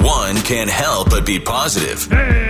One can't help but be positive. Cam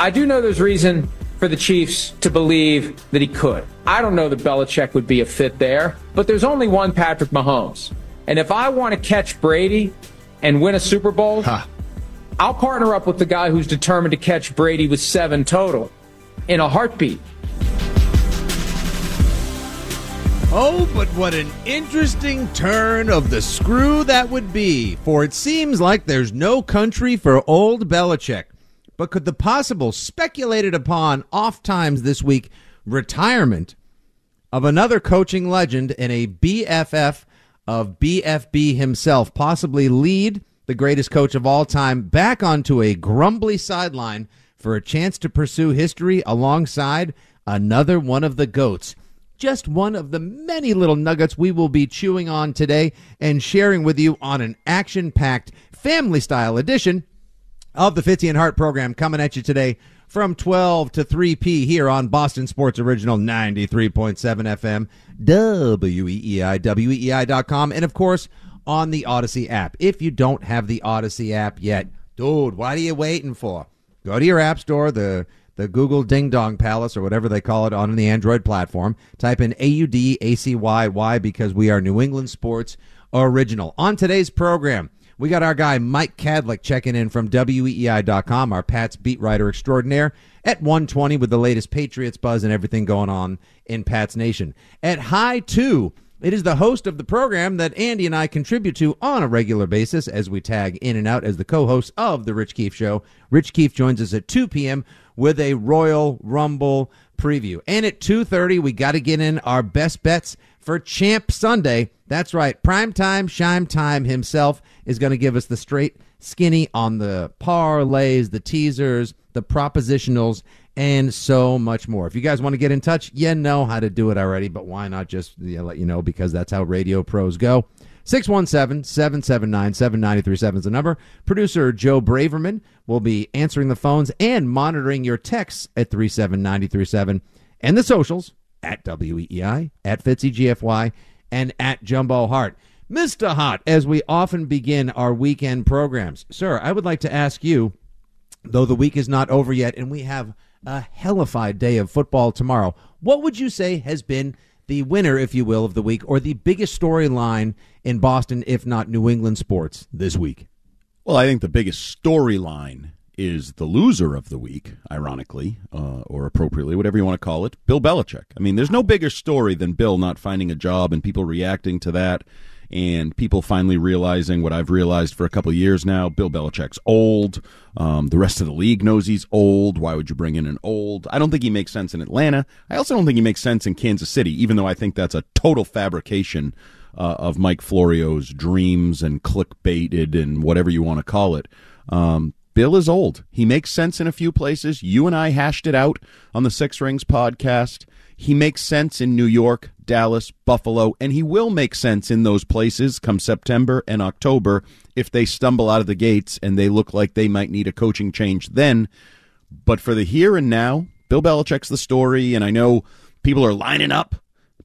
I do know there's reason for the Chiefs to believe that he could. I don't know that Belichick would be a fit there, but there's only one Patrick Mahomes. And if I want to catch Brady and win a Super Bowl, I'll partner up with the guy who's determined to catch Brady with seven total in a heartbeat. Oh, but what an interesting turn of the screw that would be, for it seems like there's no country for old Belichick. But could the possible speculated upon off times this week retirement of another coaching legend and a BFF of BFB himself possibly lead the greatest coach of all time back onto a grumbly sideline for a chance to pursue history alongside another one of the goats? just one of the many little nuggets we will be chewing on today and sharing with you on an action packed family style edition of the Fitzy and Hart program coming at you today from 12 to 3 p here on Boston Sports Original 93.7 FM, WEEI, WEEI.com, and of course on the Audacy app. If you don't have the Audacy app yet, dude, what are you waiting for? Go to your app store, the the Google Ding Dong Palace or whatever they call it on the Android platform. Type in A U D A C Y Y because we are New England Sports Original. On today's program, we got our guy Mike Kadlick checking in from WEEI.com, our Pats beat writer extraordinaire, at 120 with the latest Patriots buzz and everything going on in Pats Nation. At high two, it is the host of the program that Andy and I contribute to on a regular basis as we tag in and out as the co-host of the Rich Keefe Show. Rich Keefe joins us at 2 p.m. with a Royal Rumble preview. And at 2.30, we got to get in our best bets for Champ Sunday. That's right. Prime time, shime time himself is going to give us the straight skinny on the parlays, the teasers, the propositionals, and so much more. If you guys want to get in touch, you know how to do it already, but why not just let you know because that's how radio pros go. 617 779 7937 is the number. Producer Joe Braverman will be answering the phones and monitoring your texts at 37937 and the socials at WEEI, at FitzyGFY, and at Jumbo Hart. Mr. Hot, as we often begin our weekend programs, sir, I would like to ask you, though the week is not over yet and we have a hellified day of football tomorrow, what would you say has been the winner, if you will, of the week or the biggest storyline in Boston, if not New England sports this week? Well, I think the biggest storyline is the loser of the week, ironically, uh, or appropriately, whatever you want to call it, Bill Belichick. I mean, there's no bigger story than Bill not finding a job and people reacting to that and people finally realizing what I've realized for a couple years now. Bill Belichick's old. Um, the rest of the league knows he's old. Why would you bring in an old? I don't think he makes sense in Atlanta. I also don't think he makes sense in Kansas City, even though I think that's a total fabrication uh, of Mike Florio's dreams and clickbaited and whatever you want to call it. Um, Bill is old. He makes sense in a few places. You and I hashed it out on the Six Rings podcast. He makes sense in New York, Dallas, Buffalo, and he will make sense in those places come September and October if they stumble out of the gates and they look like they might need a coaching change then. But for the here and now, Bill Belichick's the story, and I know people are lining up.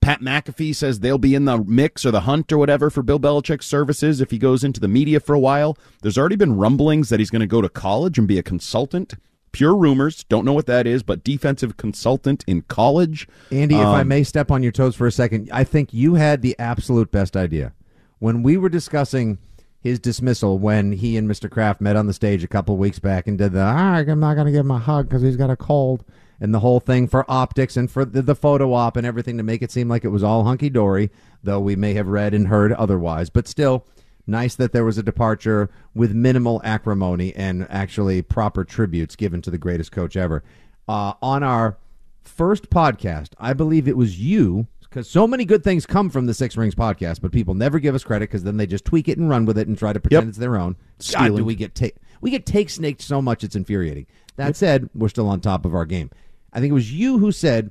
Pat McAfee says they'll be in the mix or the hunt or whatever for Bill Belichick's services if he goes into the media for a while. There's already been rumblings that he's going to go to college and be a consultant pure rumors. Don't know what that is, but defensive consultant in college. Andy, um, if I um, may step on your toes for a second, I think you had the absolute best idea when we were discussing his dismissal when he and Mr. Kraft met on the stage a couple weeks back and did the ah, I'm not going to give him a hug because he's got a cold and the whole thing for optics and for the, the photo op and everything to make it seem like it was all hunky dory, though we may have read and heard otherwise. But still, Nice that there was a departure with minimal acrimony and actually proper tributes given to the greatest coach ever. Uh, on our first podcast, I believe it was you, because so many good things come from the Six Rings podcast, but people never give us credit because then they just tweak it and run with it and try to pretend yep. it's their own. Stealing. God, do we get take we get take snaked so much it's infuriating. That said, we're still on top of our game. I think it was you who said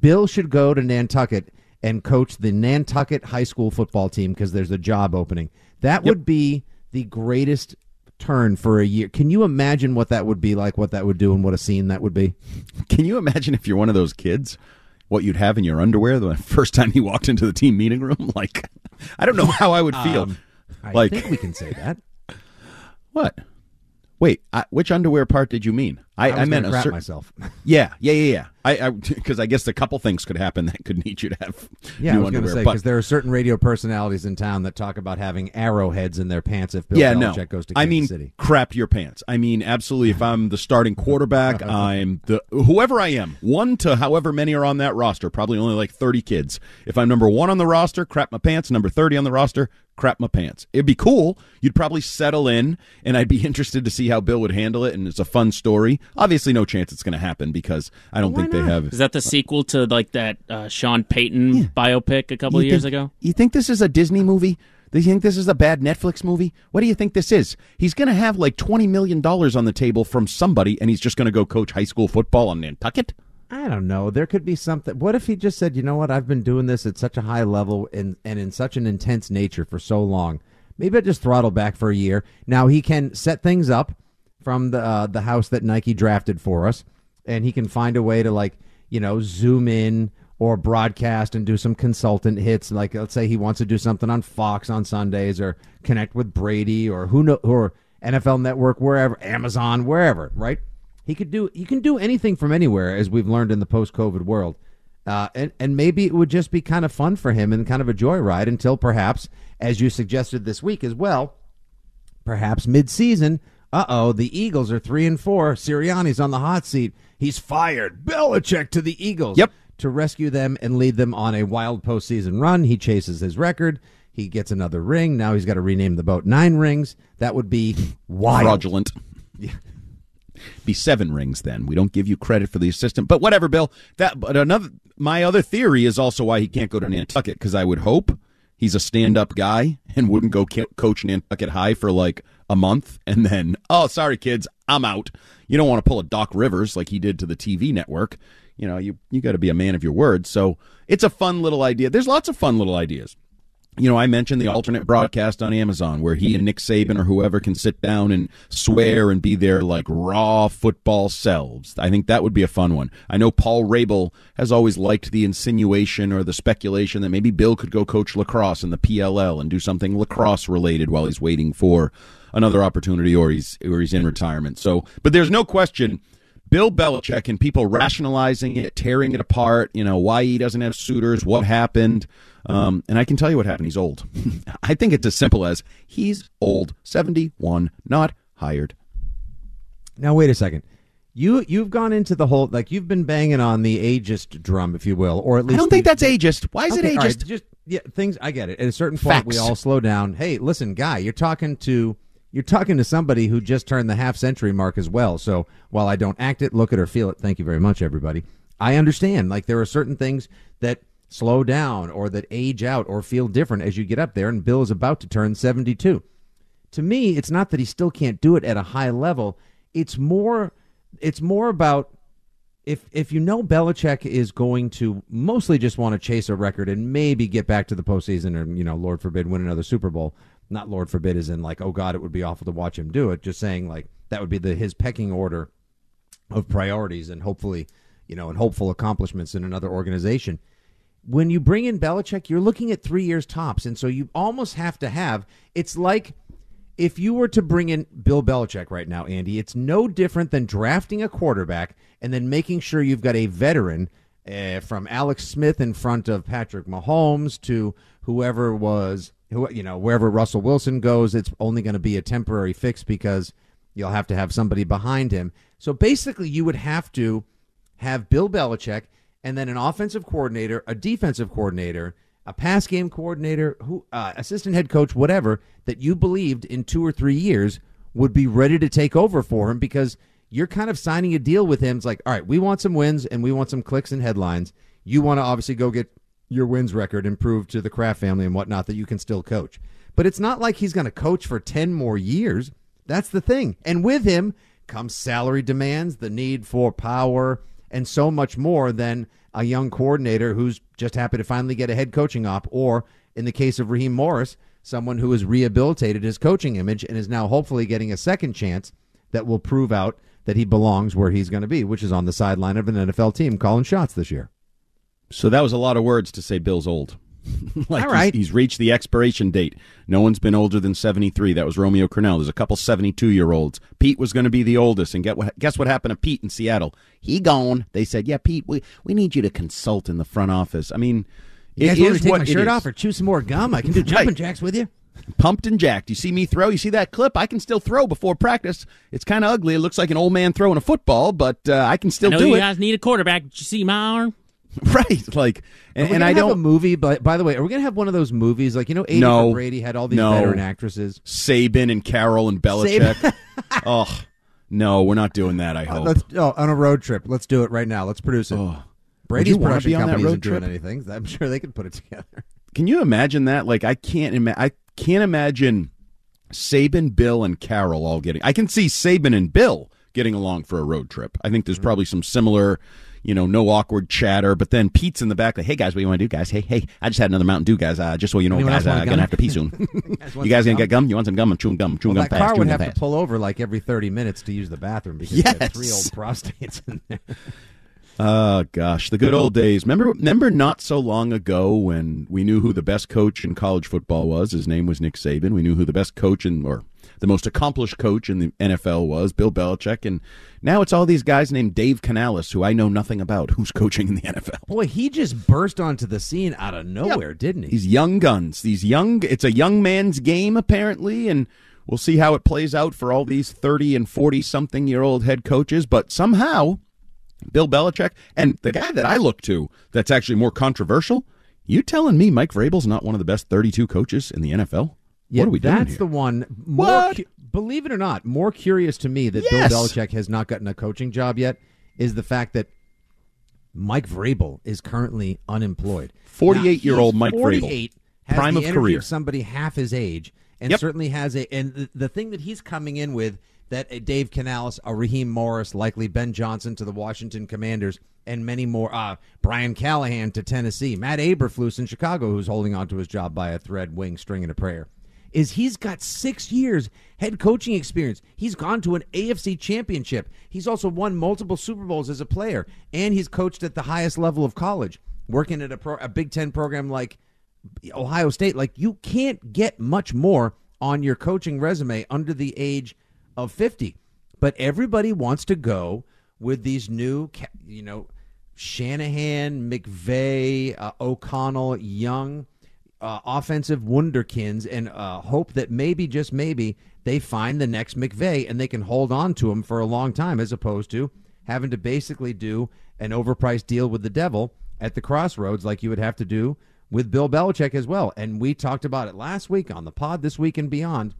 Bill should go to Nantucket and coach the Nantucket high school football team because there's a job opening. That yep. would be the greatest turn for a year. Can you imagine what that would be like, what that would do, and what a scene that would be? Can you imagine if you're one of those kids, what you'd have in your underwear the first time you walked into the team meeting room? Like, I don't know how I would feel. Um, I like, think we can say that. What? Wait, I, which underwear part did you mean? I, I, I meant a certain myself. yeah, yeah, yeah, yeah. I because I, I, guess a couple things could happen that could need you to have. Yeah, I was going to say because there are certain radio personalities in town that talk about having arrowheads in their pants if Bill yeah, Belichick no. goes to Kansas I mean, City. crap your pants. I mean, absolutely. If I'm the starting quarterback, I'm the whoever I am, one to however many are on that roster. Probably only like thirty kids. If I'm number one on the roster, crap my pants. Number thirty on the roster, crap my pants. It'd be cool. You'd probably settle in, and I'd be interested to see how Bill would handle it. And it's a fun story. Obviously, no chance it's going to happen because I don't think not? they have. Is that the sequel to like that uh, Sean Payton yeah. biopic a couple you of years think, ago? You think this is a Disney movie? Do you think this is a bad Netflix movie? What do you think this is? He's going to have like $20 million on the table from somebody, and he's just going to go coach high school football on Nantucket? I don't know. There could be something. What if he just said, "You know what? I've been doing this at such a high level and and in such an intense nature for so long. Maybe I just throttle back for a year. Now he can set things up from the uh, the house that Nike drafted for us, and he can find a way to like you know zoom in or broadcast and do some consultant hits. Like let's say he wants to do something on Fox on Sundays or connect with Brady or who know or NFL Network wherever, Amazon wherever, right? He could do he can do anything from anywhere, as we've learned in the post COVID world. Uh, and and maybe it would just be kind of fun for him and kind of a joyride until perhaps, as you suggested this week as well, perhaps mid-season. Uh oh, the Eagles are three and four. Sirianni's on the hot seat. He's fired. Belichick to the Eagles. Yep. To rescue them and lead them on a wild postseason run. He chases his record. He gets another ring. Now he's got to rename the boat nine rings. That would be wild. Fraudulent. Yeah be seven rings then. We don't give you credit for the assistant, but whatever, Bill. That but another my other theory is also why he can't go to Nantucket because I would hope he's a stand-up guy and wouldn't go coach Nantucket High for like a month and then oh sorry kids I'm out. You don't want to pull a Doc Rivers like he did to the TV network. You know you you got to be a man of your word. So it's a fun little idea. There's lots of fun little ideas you know, I mentioned the alternate broadcast on Amazon where he and Nick Saban or whoever can sit down and swear and be their like raw football selves. I think that would be a fun one. I know Paul Rabil has always liked the insinuation or the speculation that maybe Bill could go coach lacrosse in the PLL and do something lacrosse related while he's waiting for another opportunity or he's or he's in retirement. So, but there's no question Bill Belichick and people rationalizing it, tearing it apart, you know, why he doesn't have suitors, what happened. Um, and I can tell you what happened. He's old. I think it's as simple as he's old, 71, not hired. Now wait a second. You you've gone into the whole like you've been banging on the ageist drum, if you will, or at least I don't think that's ageist. Why is Okay, it all right, ageist? just yeah, things. I get it. At a certain point, we all slow down. Hey, listen, guy, you're talking to you're talking to somebody who just turned the half century mark as well. So while I don't act it, look it, or feel it, thank you very much, everybody. I understand. Like there are certain things that slow down or that age out or feel different as you get up there. And Bill is about to turn 72. To me, it's not that he still can't do it at a high level. It's more. It's more about if if you know Belichick is going to mostly just want to chase a record and maybe get back to the postseason or you know, Lord forbid, win another Super Bowl. Not Lord forbid, as in like, oh God, it would be awful to watch him do it. Just saying like that would be the his pecking order of priorities and hopefully, you know, and hopeful accomplishments in another organization. When you bring in Belichick, you're looking at three years tops, and so you almost have to have. It's like if you were to bring in Bill Belichick right now, Andy, it's no different than drafting a quarterback and then making sure you've got a veteran uh, from Alex Smith in front of Patrick Mahomes to whoever was who you know wherever Russell Wilson goes, it's only going to be a temporary fix because you'll have to have somebody behind him. So basically, you would have to have Bill Belichick and then an offensive coordinator, a defensive coordinator, a pass game coordinator, who uh, assistant head coach, whatever that you believed in two or three years would be ready to take over for him because you're kind of signing a deal with him. It's like, all right, we want some wins and we want some clicks and headlines. You want to obviously go get your wins record and prove to the Kraft family and whatnot that you can still coach. But it's not like he's going to coach for 10 more years. That's the thing. And with him comes salary demands, the need for power, and so much more than a young coordinator who's just happy to finally get a head coaching op, or in the case of Raheem Morris, someone who has rehabilitated his coaching image and is now hopefully getting a second chance that will prove out that he belongs where he's going to be, which is on the sideline of an NFL team calling shots this year. So that was a lot of words to say Bill's old. like All right. he's, he's reached the expiration date. No one's been older than 73. That was Romeo Crennel. There's a couple 72 year olds. Pete was going to be the oldest. And get what, guess what happened to Pete in Seattle? He gone. They said, yeah, Pete, we, we need you to consult in the front office. I mean, You it guys want to take what my shirt off or chew some more gum? I can do jumping Right. jacks with you. Pumped and jacked. You see me throw? You see that clip? I can still throw before practice. It's kind of ugly. It looks like an old man throwing a football, but uh, I can I still know do you it. You guys need a quarterback. Did you see my arm? right. Like, and, and I have don't. a movie. But by the way, are we gonna have one of those movies like you know, Eighty No. Brady had all these No. veteran actresses. Saban and Carroll and Belichick. oh, no, we're not doing that. I Uh, hope. let's oh, on a road trip. Let's do it right now. Let's produce it. Oh. Brady's Would you wanna production be on that company road isn't doing trip? anything. I'm sure they could put it together. Can you imagine that? Like, I can't. I can't imagine Saban, Bill, and Carroll all getting. I can see Saban and Bill getting along for a road trip. I think there's probably some similar. You know, no awkward chatter, but then Pete's in the back, like, "Hey guys, what you want to do, guys? Hey, hey, I just had another Mountain Dew, guys. Uh, just so you know, Anyone guys, want uh, gonna have to pee soon. guys you guys gonna gum? get gum? You want some gum? I'm chewing gum, chewing Well, gum that fast. car would have to pull over like every 30 minutes to use the bathroom because they had three old prostates in there. Oh gosh, the good old days. Remember, remember, not so long ago when we knew who the best coach in college football was. His name was Nick Saban. We knew who the best coach in, or the most accomplished coach in the NFL was, Bill Belichick. And now it's all these guys named Dave Canales, who I know nothing about, who's coaching in the NFL. Boy, he just burst onto the scene out of nowhere, didn't he? These young guns, these young. It's a young man's game apparently, and we'll see how it plays out for all these thirty and forty something year old head coaches. But somehow. Bill Belichick, and the guy that I look to that's actually more controversial. You telling me Mike Vrabel's not one of the best 32 coaches in the NFL? Yeah, what are we doing that's here? the one. More What? cu- believe it or not, more curious to me that Yes. Bill Belichick has not gotten a coaching job yet is the fact that Mike Vrabel is currently unemployed. 48-year-old Mike he's Vrabel, has prime of career. of somebody half his age, and Yep. certainly has a. And the, the thing that he's coming in with that a Dave Canales, a Raheem Morris, likely Ben Johnson to the Washington Commanders, and many more. Uh, Brian Callahan to Tennessee, Matt Eberflus in Chicago, who's holding on to his job by a thread, wing, string, and a prayer is he's got six years head coaching experience. He's gone to an AFC championship. He's also won multiple Super Bowls as a player, and he's coached at the highest level of college, working at a, pro, a Big Ten program like Ohio State. Like, you can't get much more on your coaching resume under the age of 50. But everybody wants to go with these new, you know, Shanahan, McVay, uh, O'Connell, Young. Uh, offensive wunderkins and uh, hope that maybe, just maybe, they find the next McVay and they can hold on to him for a long time as opposed to having to basically do an overpriced deal with the devil at the crossroads like you would have to do with Bill Belichick as well. And we talked about it last week on the pod, this week and beyond.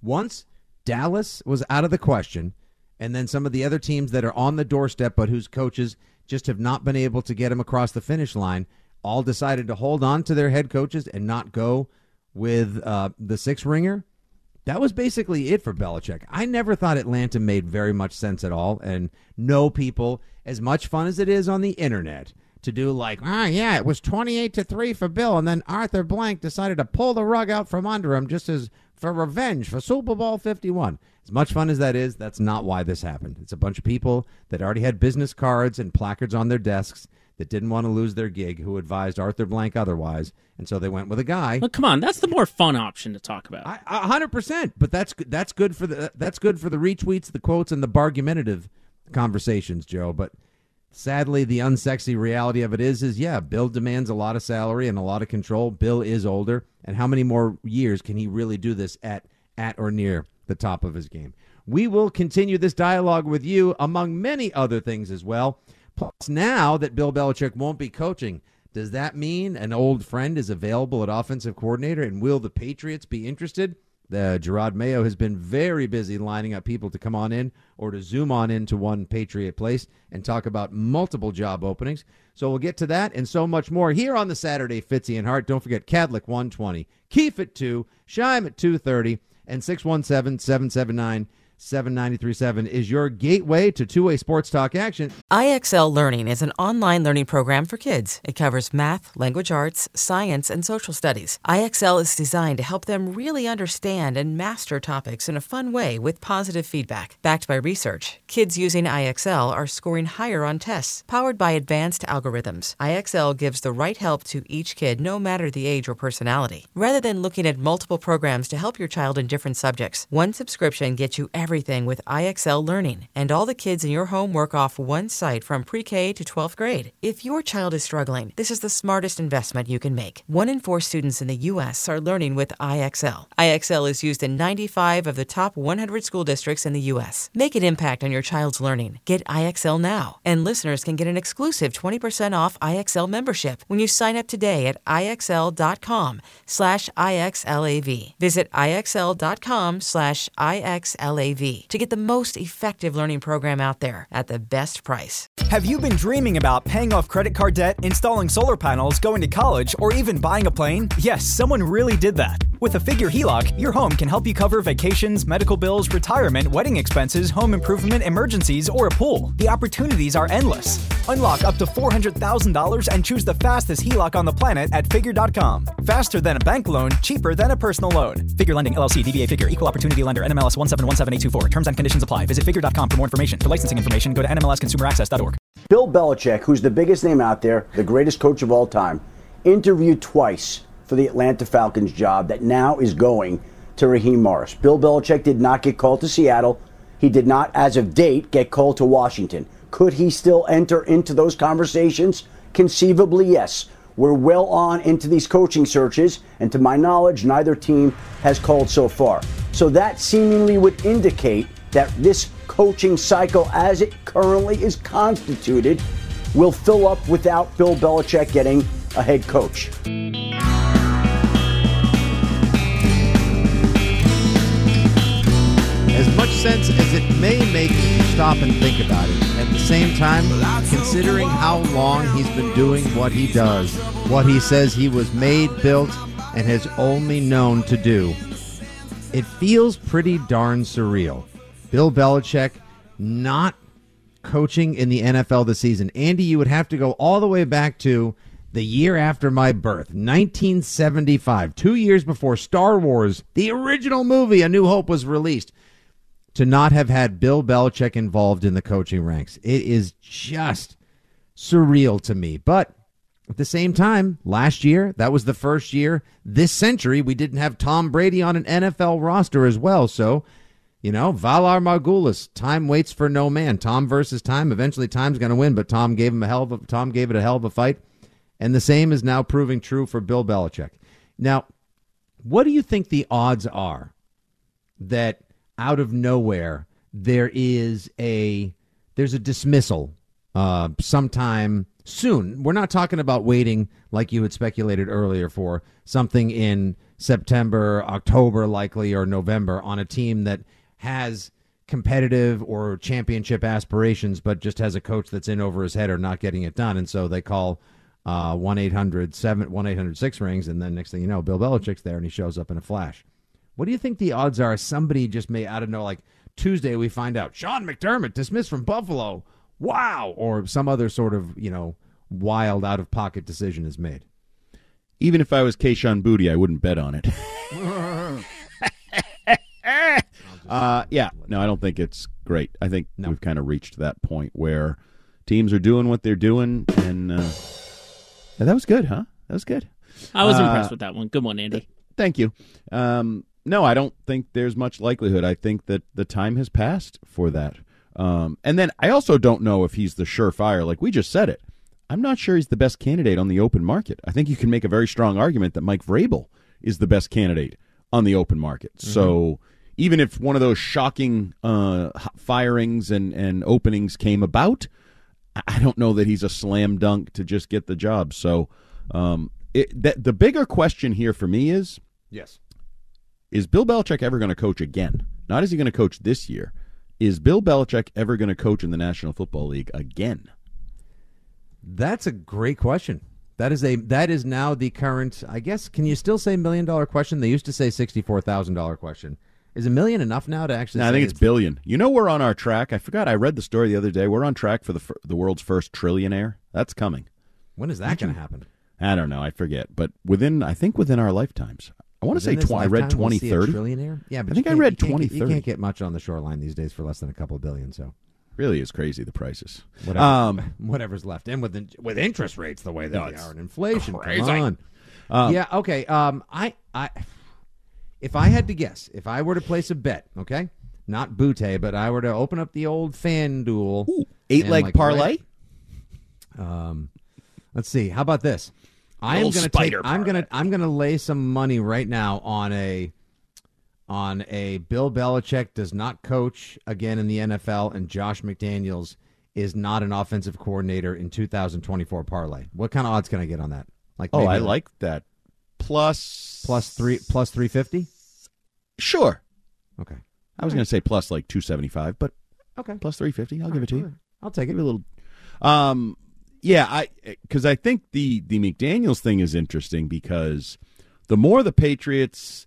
Once Dallas was out of the question, and then some of the other teams that are on the doorstep but whose coaches just have not been able to get them across the finish line all decided to hold on to their head coaches and not go with uh, the six ringer. That was basically it for Belichick. I never thought Atlanta made very much sense at all. And no people, as much fun as it is on the internet, to do like, ah, yeah, it was 28 to 3 for Bill. And then Arthur Blank decided to pull the rug out from under him just as for revenge for Super Bowl 51. As much fun as that is, that's not why this happened. It's a bunch of people that already had business cards and placards on their desks that didn't want to lose their gig who advised Arthur Blank otherwise. And so they went with a guy. Well, come on, that's the more fun option to talk about. A hundred percent. But that's that's good for the that's good for the retweets, the quotes, and the argumentative conversations, Joe. But sadly, the unsexy reality of it is, is yeah, Bill demands a lot of salary and a lot of control. Bill is older, and how many more years can he really do this at at or near the top of his game? We will continue this dialogue with you, among many other things as well. Plus, now that Bill Belichick won't be coaching, does that mean an old friend is available at offensive coordinator? And will the Patriots be interested? The Jerod Mayo has been very busy lining up people to come on in or to zoom on into one Patriot place and talk about multiple job openings. So we'll get to that and so much more here on the Saturday Fitzy and Hart. Don't forget Kadlick 120, Keefe at 2, Shime at 230, and 617 779 7937 is your gateway to two way sports talk action. IXL Learning is an online learning program for kids. It covers math, language arts, science, and social studies. IXL is designed to help them really understand and master topics in a fun way with positive feedback. Backed by research, kids using IXL are scoring higher on tests, powered by advanced algorithms. IXL gives the right help to each kid no matter the age or personality. Rather than looking at multiple programs to help your child in different subjects, one subscription gets you every everything with IXL Learning, and all the kids in your home work off one site from pre K to 12th grade. If your child is struggling, this is the smartest investment you can make. One in four students in the U.S. are learning with IXL. IXL is used in 95 of the top 100 school districts in the U.S. Make an impact on your child's learning. Get IXL now, and listeners can get an exclusive 20% off IXL membership when you sign up today at IXL.com slash IXLAV. Visit IXL.com slash IXLAV to get the most effective learning program out there at the best price. Have you been dreaming about paying off credit card debt, installing solar panels, going to college, or even buying a plane? Yes, someone really did that. With a Figure HELOC, your home can help you cover vacations, medical bills, retirement, wedding expenses, home improvement, emergencies, or a pool. The opportunities are endless. Unlock up to $400,000 and choose the fastest HELOC on the planet at Figure.com. Faster than a bank loan, cheaper than a personal loan. Figure Lending LLC DBA Figure Equal Opportunity Lender NMLS 1717824. Terms and conditions apply. Visit Figure.com for more information. For licensing information, go to NMLSConsumerAccess.org. Bill Belichick, who's the biggest name out there, the greatest coach of all time, interviewed twice for the Atlanta Falcons job that now is going to Raheem Morris. Bill Belichick did not get called to Seattle. He did not, as of date, get called to Washington. Could he still enter into those conversations? Conceivably, yes. We're well on into these coaching searches, and to my knowledge, neither team has called so far. So that seemingly would indicate that this coaching cycle, as it currently is constituted, will fill up without Bill Belichick getting a head coach. As much sense as it may make if you stop and think about it, at the same time, considering how long he's been doing what he does, what he says he was made, built, and has only known to do, it feels pretty darn surreal. Bill Belichick not coaching in the NFL this season. Andy, you would have to go all the way back to the year after my birth, 1975, two years before Star Wars, the original movie, A New Hope, was released, to not have had Bill Belichick involved in the coaching ranks. It is just surreal to me. But at the same time, last year, that was the first year this century we didn't have Tom Brady on an NFL roster as well. So, you know, Valar Morghulis, time waits for no man. Tom versus time. Eventually, time's going to win, but Tom gave him a hell of a Tom gave it a hell of a fight. And the same is now proving true for Bill Belichick. Now, what do you think the odds are that out of nowhere there is a there's a dismissal uh, sometime soon? We're not talking about waiting like you had speculated earlier for something in September, October, likely or November on a team that has competitive or championship aspirations, but just has a coach that's in over his head or not getting it done, and so they call uh, one 800 one eight hundred six rings, and then next thing you know, Bill Belichick's there and he shows up in a flash. What do you think the odds are? Somebody just may out of know, like Tuesday, we find out Sean McDermott dismissed from Buffalo. Wow, or some other sort of you know wild out of pocket decision is made. Even if I was Kayshon Boutte, I wouldn't bet on it. uh, yeah, no, I don't think it's great. I think no. we've kind of reached that point where teams are doing what they're doing, and uh, that was good, huh? That was good. I was uh, impressed with that one. Good one, Andy. Thank you. Um, no, I don't think there's much likelihood. I think that the time has passed for that. Um, and then I also don't know if he's the surefire. Like we just said it. I'm not sure he's the best candidate on the open market. I think you can make a very strong argument that Mike Vrabel is the best candidate on the open market. Mm-hmm. So even if one of those shocking uh, firings and, and openings came about, I don't know that he's a slam dunk to just get the job. So um, it, the, the bigger question here for me is yes, is Bill Belichick ever going to coach again? Not is he going to coach this year. Is Bill Belichick ever going to coach in the National Football League again? That's a great question. That is a that is now the current. I guess can you still say million dollar question? They used to say sixty four thousand dollar question. Is a million enough now to actually? No, I think it's, it's, billion. You know, we're on our track. I forgot. I read the story the other day. We're on track for the the world's first trillionaire. That's coming. When is that going to happen? I don't know. I forget. But within, I think within our lifetimes. I want to say tw- I read twenty thirty. We'll trillionaire. Yeah, but I think I read twenty thirty. You can't get much on the shoreline these days for less than a couple of billion. So really is crazy the prices. Whatever, um, whatever's left, and with with interest rates the way that no, they are, and inflation. Crazy. Come on. Um, yeah. Okay. Um. I. I. If I had to guess, if I were to place a bet, okay, not Boutte, but I were to open up the old FanDuel eight leg like, parlay. um. Let's see. How about this? I am going to take. I'm going to. I'm going to lay some money right now on a, on a Bill Belichick does not coach again in the NFL, and Josh McDaniels is not an offensive coordinator in 2024 parlay. What kind of odds can I get on that? Like, oh, I like that. Plus, plus three, plus three fifty. Sure. Okay. I was right. going to say plus like 275, but okay, plus 350. I'll All give right. it to you. I'll take it. a little. Um, yeah, I because I think the the McDaniel's thing is interesting because the more the Patriots,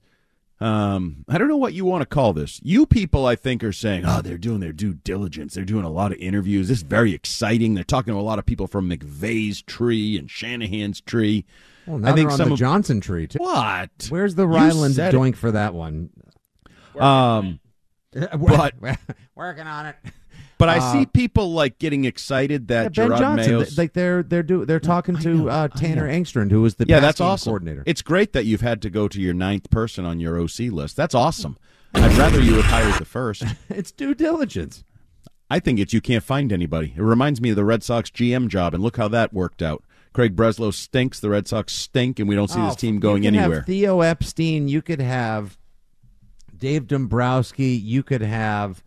um, I don't know what you want to call this. You people, I think, are saying, oh, they're doing their due diligence. They're doing a lot of interviews. This is very exciting. They're talking to a lot of people from McVay's tree and Shanahan's tree. Well, now I think some the of, Johnson tree too. What? Where's the Ryland doink it. for that one? Um, but working on it. But I uh, see people like getting excited that yeah, Ben Johnson, Mayo's... like they're they're do they're talking to uh, Tanner Engstrand, who was the yeah that's awesome coordinator. It's great that you've had to go to your ninth person on your OC list. That's awesome. I'd rather you had hired the first. it's due diligence. I think it's you can't find anybody. It reminds me of the Red Sox GM job, and look how that worked out. Craig Breslow stinks. The Red Sox stink, and we don't see oh, this team going anywhere. Theo Epstein. You could have Dave Dombrowski. You could have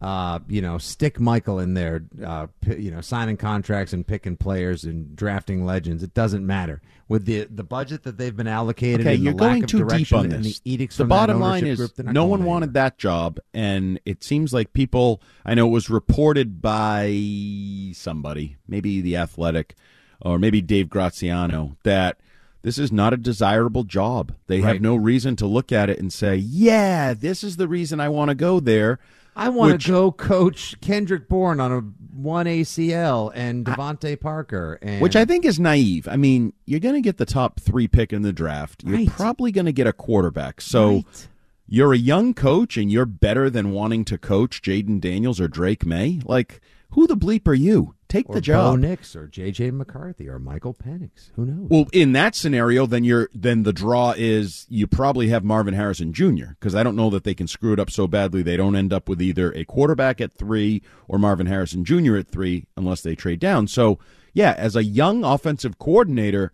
uh, you know, stick Michael in there, uh, p- you know, signing contracts and picking players and drafting legends. It doesn't matter with the the budget that they've been allocated. Okay, you're going too deep on this. the. The bottom line is, group, no one wanted that job, and it seems like people. I know it was reported by somebody, maybe the Athletic, or maybe Dave Graziano, that this is not a desirable job. They right. have no reason to look at it and say, "Yeah, this is the reason I want to go there." I want to go coach Kendrick Bourne on a one ACL and DeVante Parker, and which I think is naive. I mean, you're going to get the top three pick in the draft. You're right. probably going to get a quarterback. So right. you're a young coach, and you're better than wanting to coach Jayden Daniels or Drake Maye? Like, who the bleep are you? Take or the job. Bo Nix or J.J. McCarthy or Michael Penix. Who knows? Well, in that scenario, then you're then the draw is you probably have Marvin Harrison Jr. because I don't know that they can screw it up so badly they don't end up with either a quarterback at three or Marvin Harrison Jr. at three unless they trade down. So yeah, as a young offensive coordinator,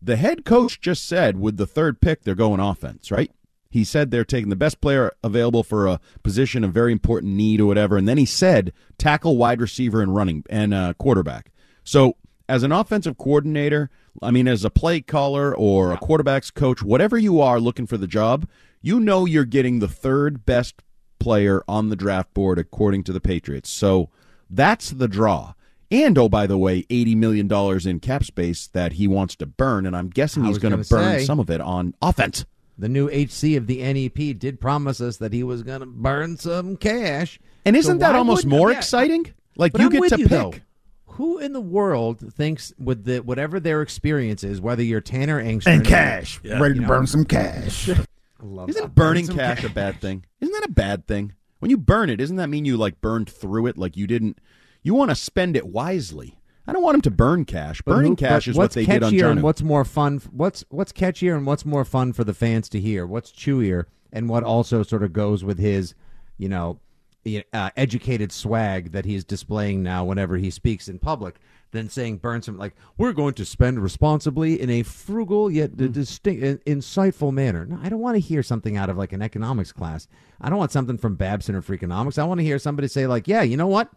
The head coach just said with the third pick, they're going offense, right? He said they're taking the best player available for a position of very important need or whatever. And then he said tackle, wide receiver, and running and uh, quarterback. So as an offensive coordinator, I mean, as a play caller or a quarterback's coach, whatever you are looking for the job, you know you're getting the third best player on the draft board according to the Patriots. So that's the draw. And oh, by the way, eighty million dollars in cap space that he wants to burn, and I'm guessing he's going to burn say. some of it on offense. The new HC of the NEP did promise us that he was going to burn some cash. And isn't that almost more yeah, exciting? Like but you I'm get to you, pick. though. Who in the world thinks with the whatever their experience is, whether you're Tanner Engstrand And cash. Yeah. Ready to You know, burn some cash. Love Isn't burning some cash a bad thing? Isn't that a bad thing? When you burn it, doesn't that mean you like burned through it? Like you didn't. You want to spend it wisely. I don't want him to burn cash. But Burning who- cash is what they did on John. and what's more fun? What's what's catchier and what's more fun for the fans to hear? What's chewier and what also sort of goes with his, you know, uh, educated swag that he's displaying now whenever he speaks in public than saying burn some like we're going to spend responsibly in a frugal yet Mm. distinct, in- insightful manner. No, I don't want to hear something out of like an economics class. I don't want something from Babson or Freakonomics. I want to hear somebody say like, yeah, you know what?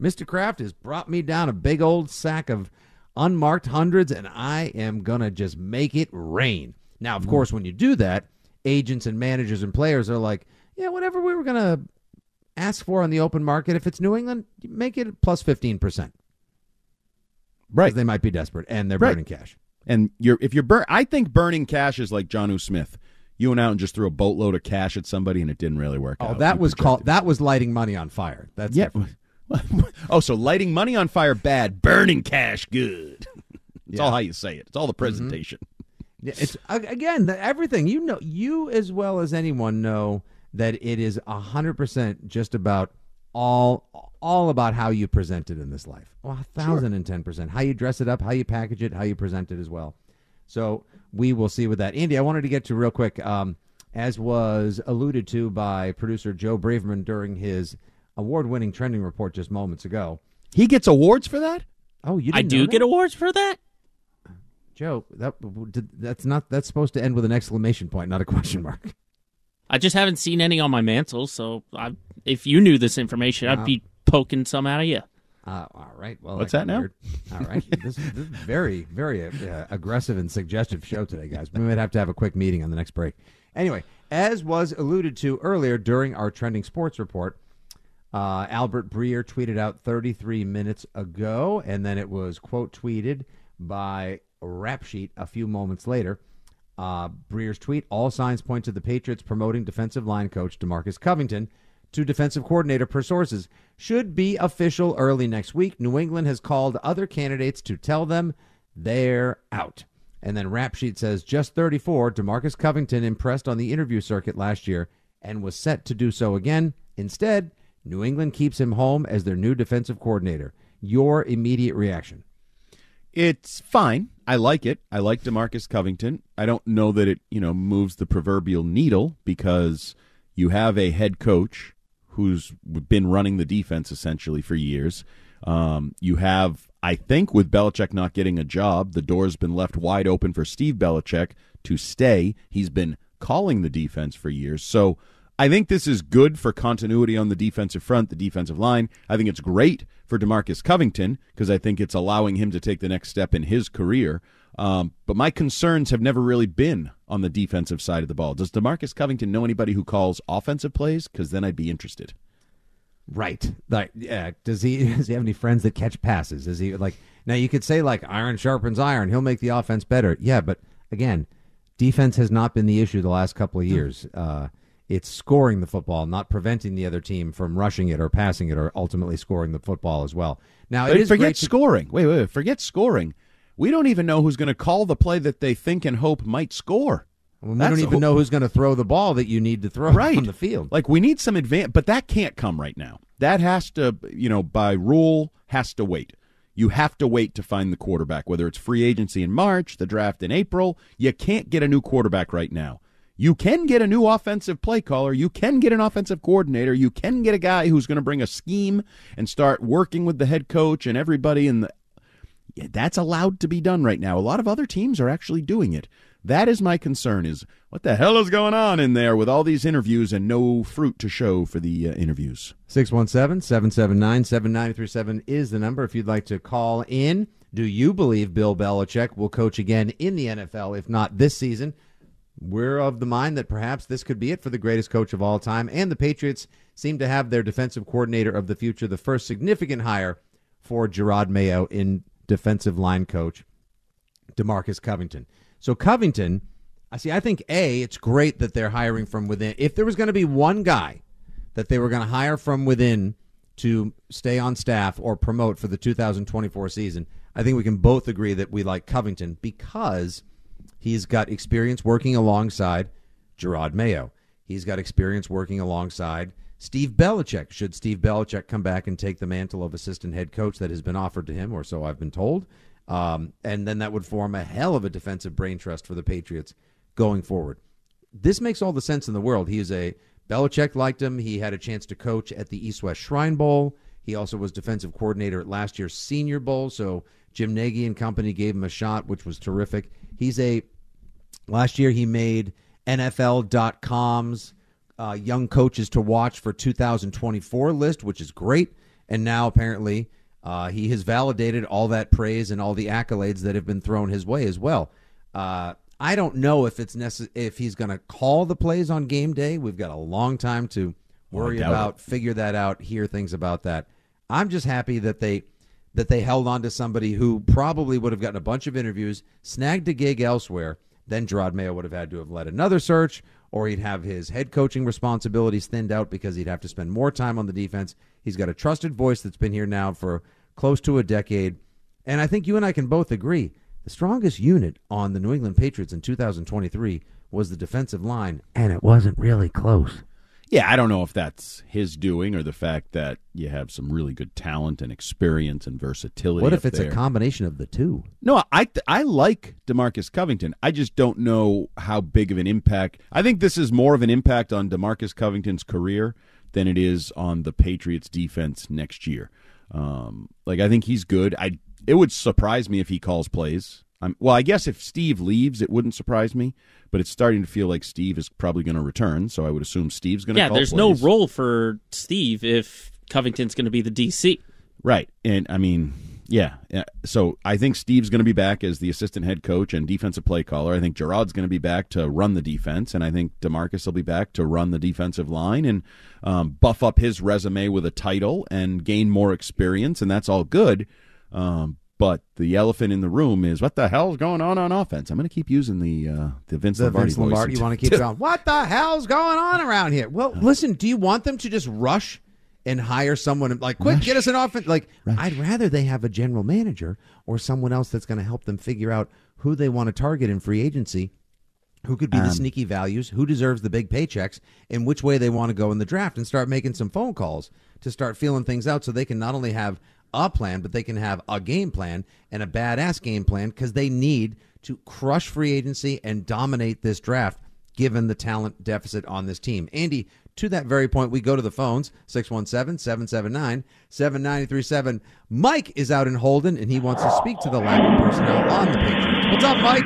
Mr. Kraft has brought me down a big old sack of unmarked hundreds, and I am going to just make it rain. Now, of hmm. course, when you do that, agents and managers and players are like, yeah, whatever we were going to ask for on the open market, if it's New England, make it plus 15%. Right. They might be desperate, and they're Right. burning cash. And you're if you're burn, I think burning cash is like JuJu Smith. You went out and just threw a boatload of cash at somebody, and it didn't really work Oh, out. that You was called that was lighting money on fire. That's Yeah. different. oh, so lighting money on fire bad, burning cash good. It's Yeah. all how you say it. It's all the presentation. Yeah, it's again the, everything you know. You as well as anyone know that it is hundred percent just about all all about how you present it in this life. Well, a thousand and ten percent how you dress it up, how you package it, how you present it as well. So we will see with that. Andy, I wanted to get to real quick, um, as was alluded to by producer Joe Braverman during his award-winning trending report just moments ago. He gets awards for that. Oh, you? I Didn't do know get awards for that. Joe, that that's not that's supposed to end with an exclamation point, not a question mark. I just haven't seen any on my mantle, so I, if you knew this information, Wow. I'd be poking some out of you. Uh, all right. Well, What's got that now? weird. All right. this, this is very, very uh, aggressive and suggestive show today, guys. We might have to have a quick meeting on the next break. Anyway, as was alluded to earlier during our trending sports report, uh, Albert Breer tweeted out 33 minutes ago, and then it was quote tweeted by Rap Sheet a few moments later. Uh, Breer's tweet: All signs point to the Patriots promoting defensive line coach Demarcus Covington to defensive coordinator per sources. Should be official early next week. New England has called other candidates to tell them they're out. And then Rap Sheet says just 34. Demarcus Covington impressed on the interview circuit last year and was set to do so again. Instead, New England keeps him home as their new defensive coordinator. Your immediate reaction? It's fine. I like it. I like Demarcus Covington. I don't know that it, you know, moves the proverbial needle because you have a head coach who's been running the defense essentially for years. Um, you have, I think, with Belichick not getting a job, the door's been left wide open for Steve Belichick to stay. He's been calling the defense for years. So I think this is good for continuity on the defensive front, the defensive line. I think it's great for Demarcus Covington because I think it's allowing him to take the next step in his career. Um, but my concerns have never really been on the defensive side of the ball. Does Demarcus Covington know anybody who calls offensive plays? Because then I'd be interested. Right. Like, yeah. Does he does he have any friends that catch passes? Is he like now? You could say like iron sharpens iron. He'll make the offense better. Yeah, but again, defense has not been the issue the last couple of years. Uh, it's scoring the football, not preventing the other team from rushing it or passing it or ultimately scoring the football as well. Now, it is forget great to- scoring. Wait, wait, wait. Forget scoring. We don't even know who's going to call the play that they think and hope might score. we That's don't even whole- know who's going to throw the ball that you need to throw right on the field. Like we need some advance, but that can't come right now. That has to, you know, by rule, has to wait. You have to wait to find the quarterback, whether it's free agency in March, the draft in April. You can't get a new quarterback right now. You can get a new offensive play caller. You can get an offensive coordinator. You can get a guy who's going to bring a scheme and start working with the head coach and everybody And that's allowed to be done right now. A lot of other teams are actually doing it. That is my concern is what the hell is going on in there with all these interviews and no fruit to show for the uh, interviews. 617-779-7937 is the number if you'd like to call in. Do you believe Bill Belichick will coach again in the NFL if not this season? We're of the mind that perhaps this could be it for the greatest coach of all time and the Patriots seem to have their defensive coordinator of the future, the first significant hire for Jerod Mayo in defensive line coach Demarcus Covington. So Covington, I see. I think a it's great that they're hiring from within. If there was going to be one guy that they were going to hire from within to stay on staff or promote for the 2024 season, I think we can both agree that we like Covington because he's got experience working alongside Jerod Mayo. He's got experience working alongside Steve Belichick. Should Steve Belichick come back and take the mantle of assistant head coach that has been offered to him, or so I've been told, um, and then that would form a hell of a defensive brain trust for the Patriots going forward. This makes all the sense in the world. He is a Belichick liked him. He had a chance to coach at the East West Shrine Bowl. He also was defensive coordinator at last year's Senior Bowl. So Jim Nagy and company gave him a shot, which was terrific. He's a last year he made NFL.com's uh, young coaches to watch for 2024 list, which is great. And now apparently uh, he has validated all that praise and all the accolades that have been thrown his way as well. Uh, I don't know if it's necess- if he's going to call the plays on game day. We've got a long time to worry about, it. figure that out, hear things about that. I'm just happy that they that they held on to somebody who probably would have gotten a bunch of interviews, snagged a gig elsewhere. Then Jerod Mayo would have had to have led another search, or he'd have his head coaching responsibilities thinned out because he'd have to spend more time on the defense. He's got a trusted voice that's been here now for close to a decade. And I think you and I can both agree the strongest unit on the New England Patriots in 2023 was the defensive line, and it wasn't really close. Yeah, I don't know if that's his doing or the fact that you have some really good talent and experience and versatility. What if it's there. a combination of the two? No, I I like DeMarcus Covington. I just don't know how big of an impact. I think this is more of an impact on DeMarcus Covington's career than it is on the Patriots defense next year. Um, like I think he's good. I it would surprise me if he calls plays. I'm, well, I guess if Steve leaves, it wouldn't surprise me. But it's starting to feel like Steve is probably going to return, so I would assume Steve's going to. Yeah, there's plays. no role for Steve if Covington's going to be the DC. Right, and I mean, yeah. So I think Steve's going to be back as the assistant head coach and defensive play caller. I think Jerod's going to be back to run the defense, and I think DeMarcus will be back to run the defensive line and um, buff up his resume with a title and gain more experience, and that's all good. Um, but the elephant in the room is what the hell's going on on offense. I'm going to keep using the uh, the Vince the Lombardi. Vince Lombardi. You want to keep going? What the hell's going on around here? Well, listen. Do you want them to just rush and hire someone like quick rush. get us an offense? Like rush. I'd rather they have a general manager or someone else that's going to help them figure out who they want to target in free agency. Who could be um, the sneaky values? Who deserves the big paychecks? And which way they want to go in the draft? And start making some phone calls to start feeling things out, so they can not only have a plan, but they can have a game plan and a badass game plan because they need to crush free agency and dominate this draft given the talent deficit on this team. Andy, to that very point, we go to the phones 617 779 7937. Mike is out in Holden and he wants to speak to the lack of personnel on the Patriots. What's up, Mike?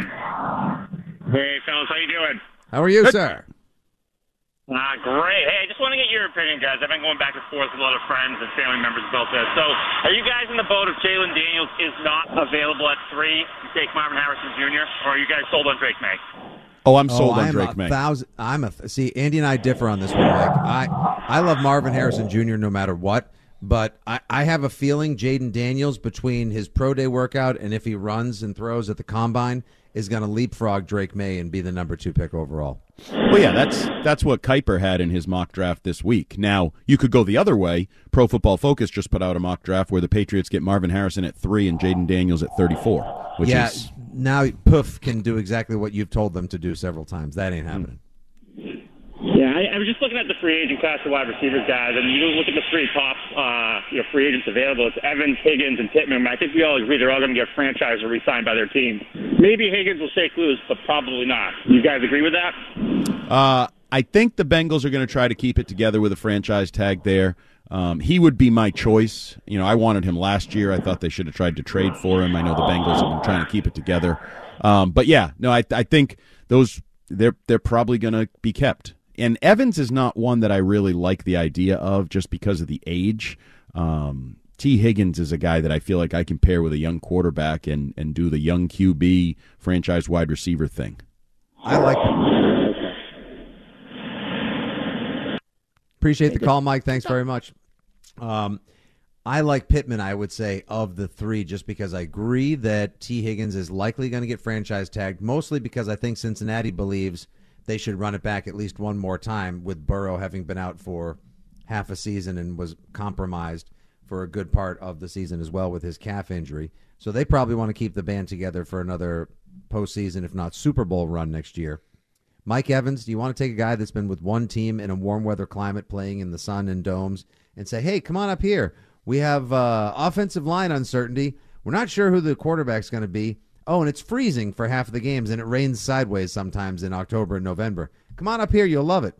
Hey, fellas, how you doing? How are you, sir? Ah, great. Hey, I just want to get your opinion, guys. I've been going back and forth with a lot of friends and family members about this. So, are you guys in the boat if Jayden Daniels is not available at three to take Marvin Harrison Jr., or are you guys sold on Drake Maye? Oh, I'm sold oh, on I'm Drake a Maye. Thousand, I'm a see. Andy and I differ on this one, Mike. I I love Marvin Harrison Jr. no matter what, but I, I have a feeling Jayden Daniels between his pro day workout and if he runs and throws at the combine is going to leapfrog Drake Maye and be the number two pick overall. Well, yeah, that's that's what Kiper had in his mock draft this week. Now you could go the other way. Pro Football Focus just put out a mock draft where the Patriots get Marvin Harrison at three and Jayden Daniels at thirty-four. Which yeah, is now Puff can do exactly what you've told them to do several times. That ain't happening. Yeah, I, I was just looking at the free agent class of wide receivers guys, and you look at the three top uh, you know, free agents available. It's Evans, Higgins, and Pittman. I think we all agree they're all going to get franchised or re-signed by their team. Maybe Higgins will shake loose, but probably not. You guys agree with that? Uh, I think the Bengals are going to try to keep it together with a franchise tag there. Um, he would be my choice. You know, I wanted him last year. I thought they should have tried to trade for him. I know the Bengals have been trying to keep it together. Um, but yeah, no, I, I think those they're they're probably going to be kept. And Evans is not one that I really like the idea of just because of the age. Um, Tee Higgins is a guy that I feel like I can pair with a young quarterback and, and do the young QB franchise wide receiver thing. I like Appreciate the call, Mike. Thanks very much. Um, I like Pittman, I would say, of the three, just because I agree that Tee Higgins is likely going to get franchise tagged, mostly because I think Cincinnati believes they should run it back at least one more time, with Burrow having been out for half a season and was compromised for a good part of the season as well with his calf injury. So they probably want to keep the band together for another postseason, if not Super Bowl run next year. Mike Evans, do you want to take a guy that's been with one team in a warm weather climate playing in the sun and domes and say, hey, come on up here? We have uh, offensive line uncertainty. We're not sure who the quarterback's going to be. Oh, and it's freezing for half of the games, and it rains sideways sometimes in October and November. Come on up here, you'll love it.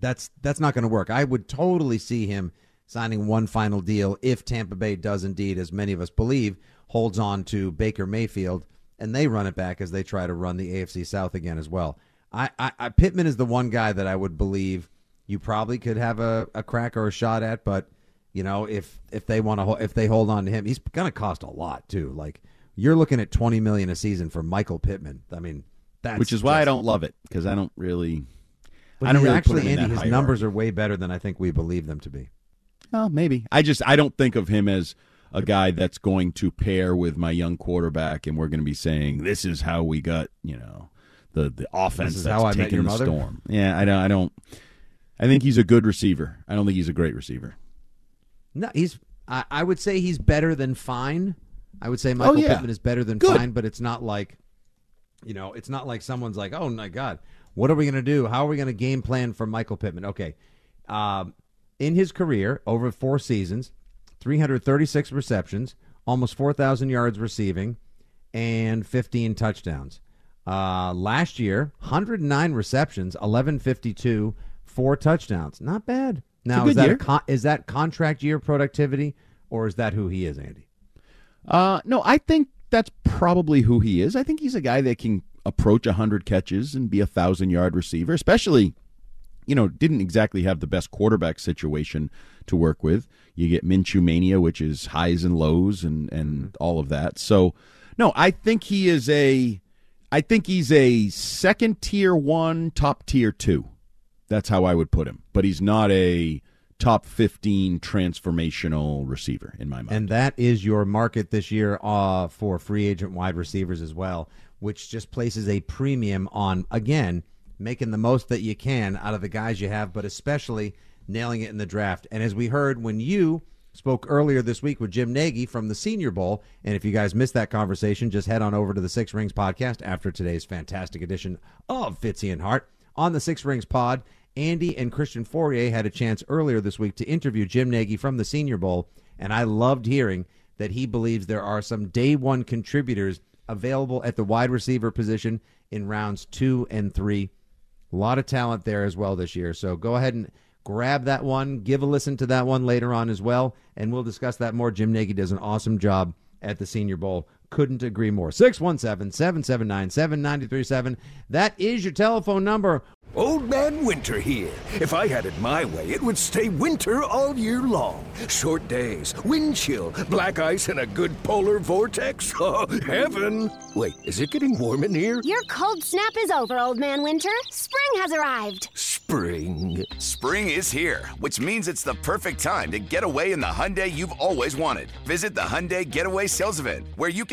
That's that's not going to work. I would totally see him signing one final deal if Tampa Bay does indeed, as many of us believe, holds on to Baker Mayfield and they run it back as they try to run the AFC South again as well. I, I, I Pittman is the one guy that I would believe you probably could have a, a crack or a shot at, but you know if if they want to if they hold on to him, he's going to cost a lot too. Like you're looking at twenty million a season for Michael Pittman. I mean, that's which is why I don't love it because I don't really. But I don't really actually, put him in Andy, that his numbers are way better than I think we believe them to be. Oh, maybe. I just I don't think of him as a guy that's going to pair with my young quarterback, and we're going to be saying this is how we got you know the the offense that's how I met taking your the mother? storm. Yeah, I don't. I don't. I think he's a good receiver. I don't think he's a great receiver. No, he's. I, I would say he's better than fine. I would say Michael Oh, yeah. Pittman is better than Good. fine, but it's not like, you know, it's not like someone's like, oh my god, what are we going to do? How are we going to game plan for Michael Pittman? Okay, um, in his career over four seasons, 336 receptions, almost 4,000 yards receiving, and 15 touchdowns. Uh, last year, 109 receptions, 1152, four touchdowns. Not bad. Now, is that a con- is that contract year productivity, or is that who he is, Andy? Uh, no, I think that's probably who he is. I think he's a guy that can approach 100 catches and be a 1,000 yard receiver, especially, you know, didn't exactly have the best quarterback situation to work with. You get Minshew Mania, which is highs and lows and, and all of that. So, no, I think he is a, I think he's a second tier one, top tier two. That's how I would put him. But he's not a top 15 transformational receiver in my mind. And that is your market this year uh, for free agent wide receivers as well, which just places a premium on, again, making the most that you can out of the guys you have, but especially nailing it in the draft. And as we heard when you spoke earlier this week with Jim Nagy from the Senior Bowl, and if you guys missed that conversation, just head on over to the Six Rings podcast after today's fantastic edition of Fitzy and Hart. On the Six Rings pod, Andy and Christian Fauria had a chance earlier this week to interview Jim Nagy from the Senior Bowl, and I loved hearing that he believes there are some day one contributors available at the wide receiver position in rounds two and three. A lot of talent there as well this year. So go ahead and grab that one, give a listen to that one later on as well, and we'll discuss that more. Jim Nagy does an awesome job at the Senior Bowl. Couldn't agree more. 617 779 7937. That is your telephone number. Old Man Winter here. If I had it my way, it would stay winter all year long. Short days, wind chill, black ice, and a good polar vortex. Oh, heaven! Wait, is it getting warm in here? Your cold snap is over, Old Man Winter. Spring has arrived. Spring. Spring is here, which means it's the perfect time to get away in the Hyundai you've always wanted. Visit the Hyundai Getaway Sales Event, where you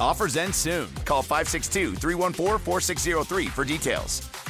Offers end soon. Call 562 314 4603 for details.